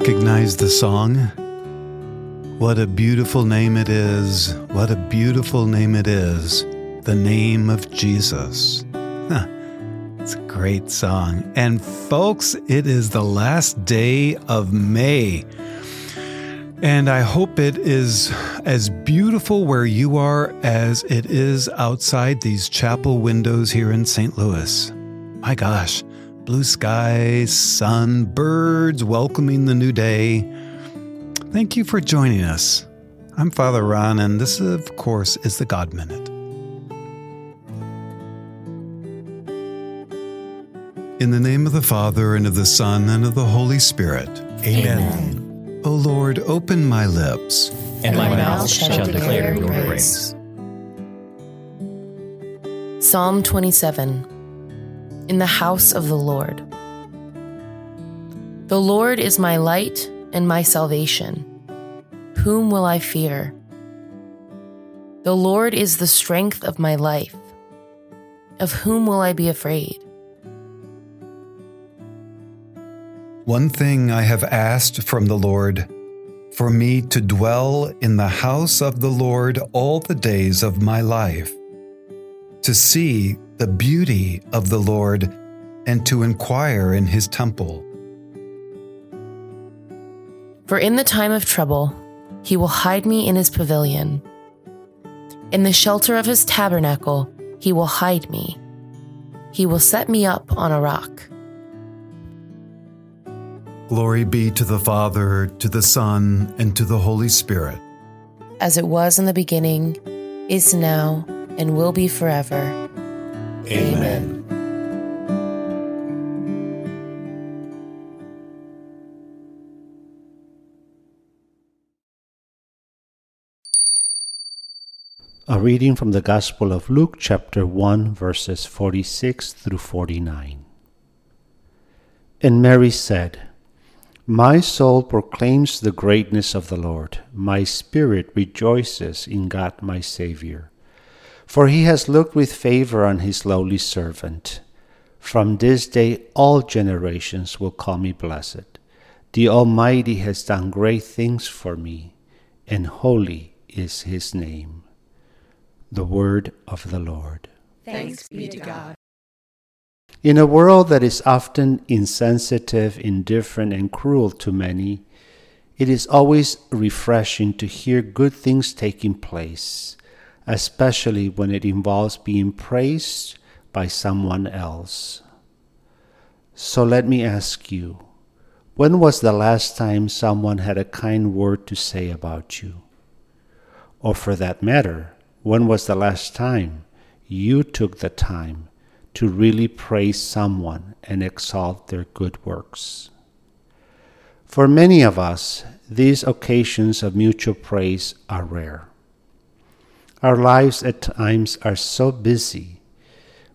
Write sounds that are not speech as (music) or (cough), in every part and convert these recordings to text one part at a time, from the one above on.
Recognize the song? What a beautiful name it is. What a beautiful name it is. The name of Jesus. Huh. It's a great song. And folks, it is the last day of May. And I hope it is as beautiful where you are as it is outside these chapel windows here in St. Louis. My gosh, blue skies, sun, birds welcoming the new day. Thank you for joining us. I'm Father Ron, and this, of course, is the God Minute. In the name of the Father, and of the Son, and of the Holy Spirit. Amen. Amen. O Lord, open my lips, and my mouth shall declare your praise. Psalm 27 In the house of the Lord. The Lord is my light and my salvation. Whom will I fear? The Lord is the strength of my life. Of whom will I be afraid? One thing I have asked from the Lord for me to dwell in the house of the Lord all the days of my life, to see the beauty of the Lord and to inquire in his temple. For in the time of trouble, he will hide me in his pavilion. In the shelter of his tabernacle, he will hide me. He will set me up on a rock. Glory be to the Father, to the Son, and to the Holy Spirit. As it was in the beginning, is now, and will be forever. Amen. A reading from the Gospel of Luke, chapter 1, verses 46 through 49. And Mary said, my soul proclaims the greatness of the Lord. My spirit rejoices in God my Saviour. For he has looked with favor on his lowly servant. From this day all generations will call me blessed. The Almighty has done great things for me, and holy is his name. The word of the Lord. Thanks be to God. In a world that is often insensitive, indifferent, and cruel to many, it is always refreshing to hear good things taking place, especially when it involves being praised by someone else. So let me ask you when was the last time someone had a kind word to say about you? Or for that matter, when was the last time you took the time? to really praise someone and exalt their good works. For many of us, these occasions of mutual praise are rare. Our lives at times are so busy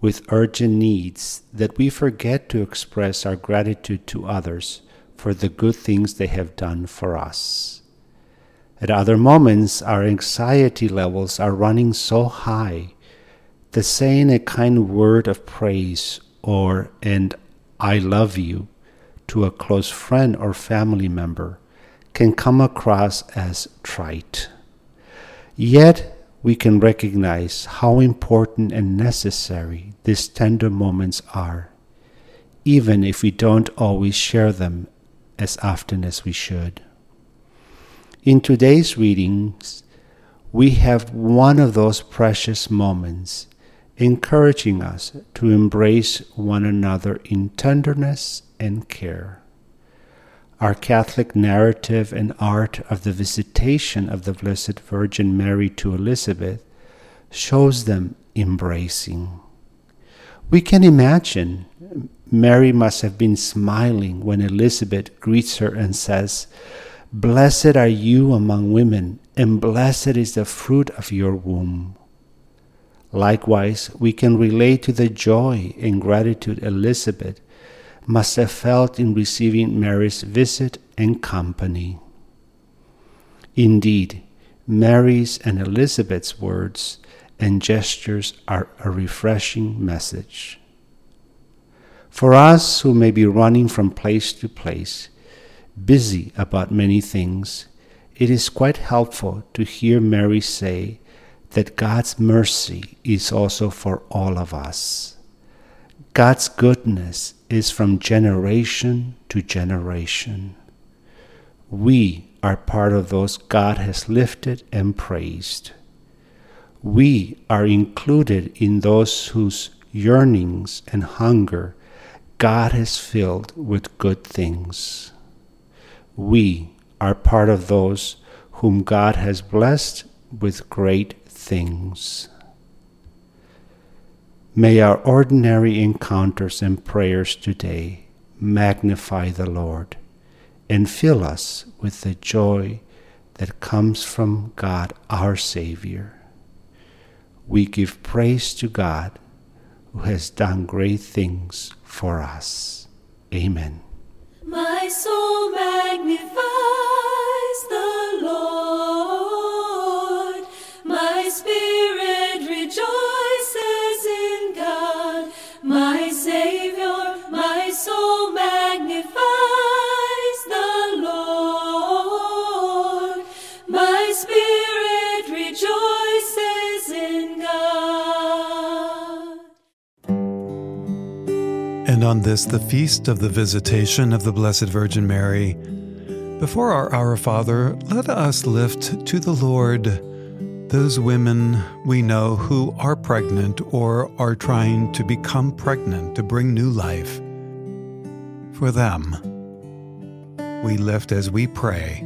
with urgent needs that we forget to express our gratitude to others for the good things they have done for us. At other moments, our anxiety levels are running so high that saying a kind word of praise or and I love you to a close friend or family member can come across as trite. Yet we can recognize how important and necessary these tender moments are, even if we don't always share them as often as we should. In today's readings, we have one of those precious moments encouraging us to embrace one another in tenderness and care. Our Catholic narrative and art of the visitation of the Blessed Virgin Mary to Elizabeth shows them embracing. We can imagine Mary must have been smiling when Elizabeth greets her and says, Blessed are you among women, and blessed is the fruit of your womb. Likewise, we can relate to the joy and gratitude Elizabeth must have felt in receiving Mary's visit and company. Indeed, Mary's and Elizabeth's words and gestures are a refreshing message. For us who may be running from place to place, busy about many things, it is quite helpful to hear Mary say that God's mercy is also for all of us. God's goodness is from generation to generation. We are part of those God has lifted and praised. We are included in those whose yearnings and hunger God has filled with good things. We are part of those whom God has blessed with great things. May our ordinary encounters and prayers today magnify the Lord and fill us with the joy that comes from God our Savior. We give praise to God who has done great things for us. Amen. My soul magnifies And on this, the feast of the visitation of the Blessed Virgin Mary, before our Our Father, let us lift to the Lord those women we know who are pregnant or are trying to become pregnant to bring new life. For them, we lift as we pray.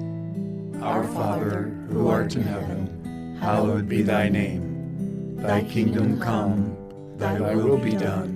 Our Father, who art in heaven, hallowed be thy name. Thy kingdom come, thy will be done,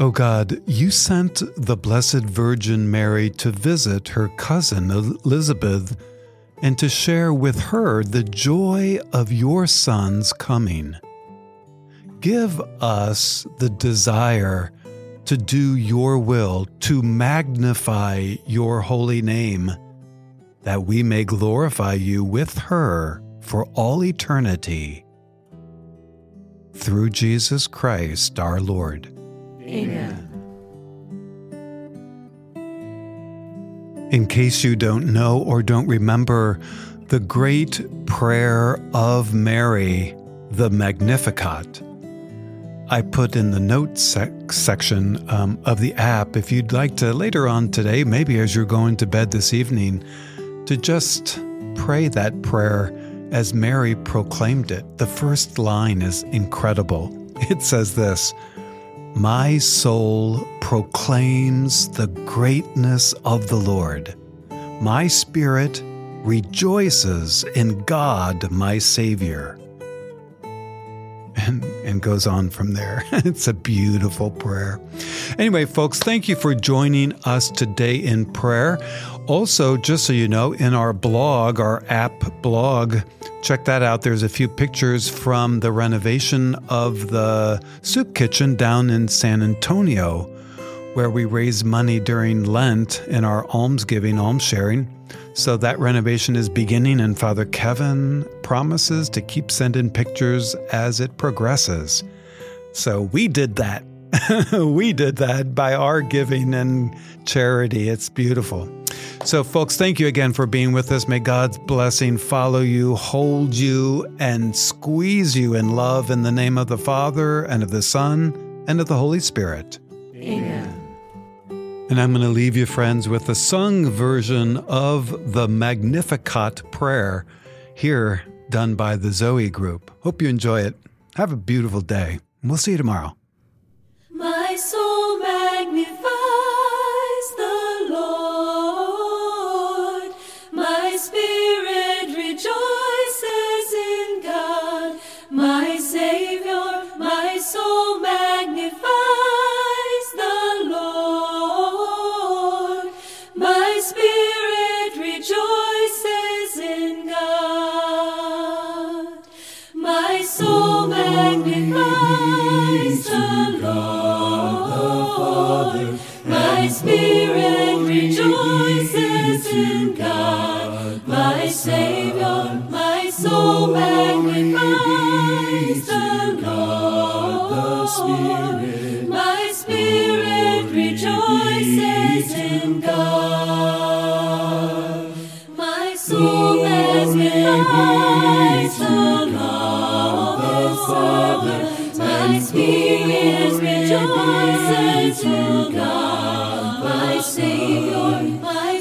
O God, you sent the Blessed Virgin Mary to visit her cousin Elizabeth and to share with her the joy of your Son's coming. Give us the desire to do your will, to magnify your holy name, that we may glorify you with her for all eternity. Through Jesus Christ our Lord. Amen. In case you don't know or don't remember, the great prayer of Mary, the Magnificat. I put in the notes sec- section um, of the app if you'd like to later on today, maybe as you're going to bed this evening, to just pray that prayer as Mary proclaimed it. The first line is incredible. (laughs) It says this My soul proclaims the greatness of the Lord. My spirit rejoices in God, my Savior. And, and goes on from there. (laughs) it's a beautiful prayer. Anyway, folks, thank you for joining us today in prayer. Also, just so you know, in our blog, our app blog, check that out. There's a few pictures from the renovation of the soup kitchen down in San Antonio, where we raise money during Lent in our almsgiving, alms sharing. So that renovation is beginning, and Father Kevin promises to keep sending pictures as it progresses. So we did that. (laughs) we did that by our giving and charity. It's beautiful. So, folks, thank you again for being with us. May God's blessing follow you, hold you, and squeeze you in love in the name of the Father, and of the Son, and of the Holy Spirit. Amen. And I'm going to leave you, friends, with a sung version of the Magnificat prayer here done by the Zoe Group. Hope you enjoy it. Have a beautiful day. We'll see you tomorrow.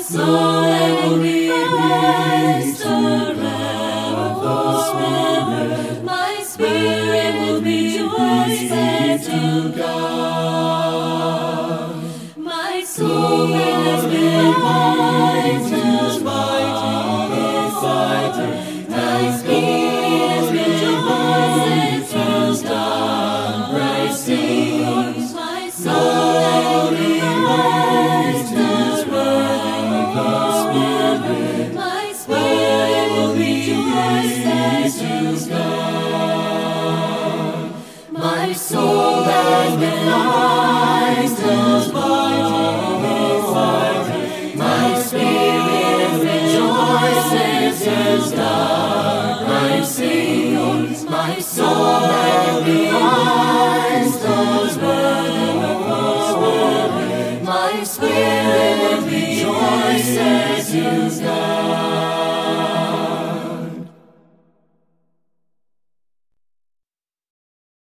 So. Star, my Savior, my soul magnifies those words, my spirit God.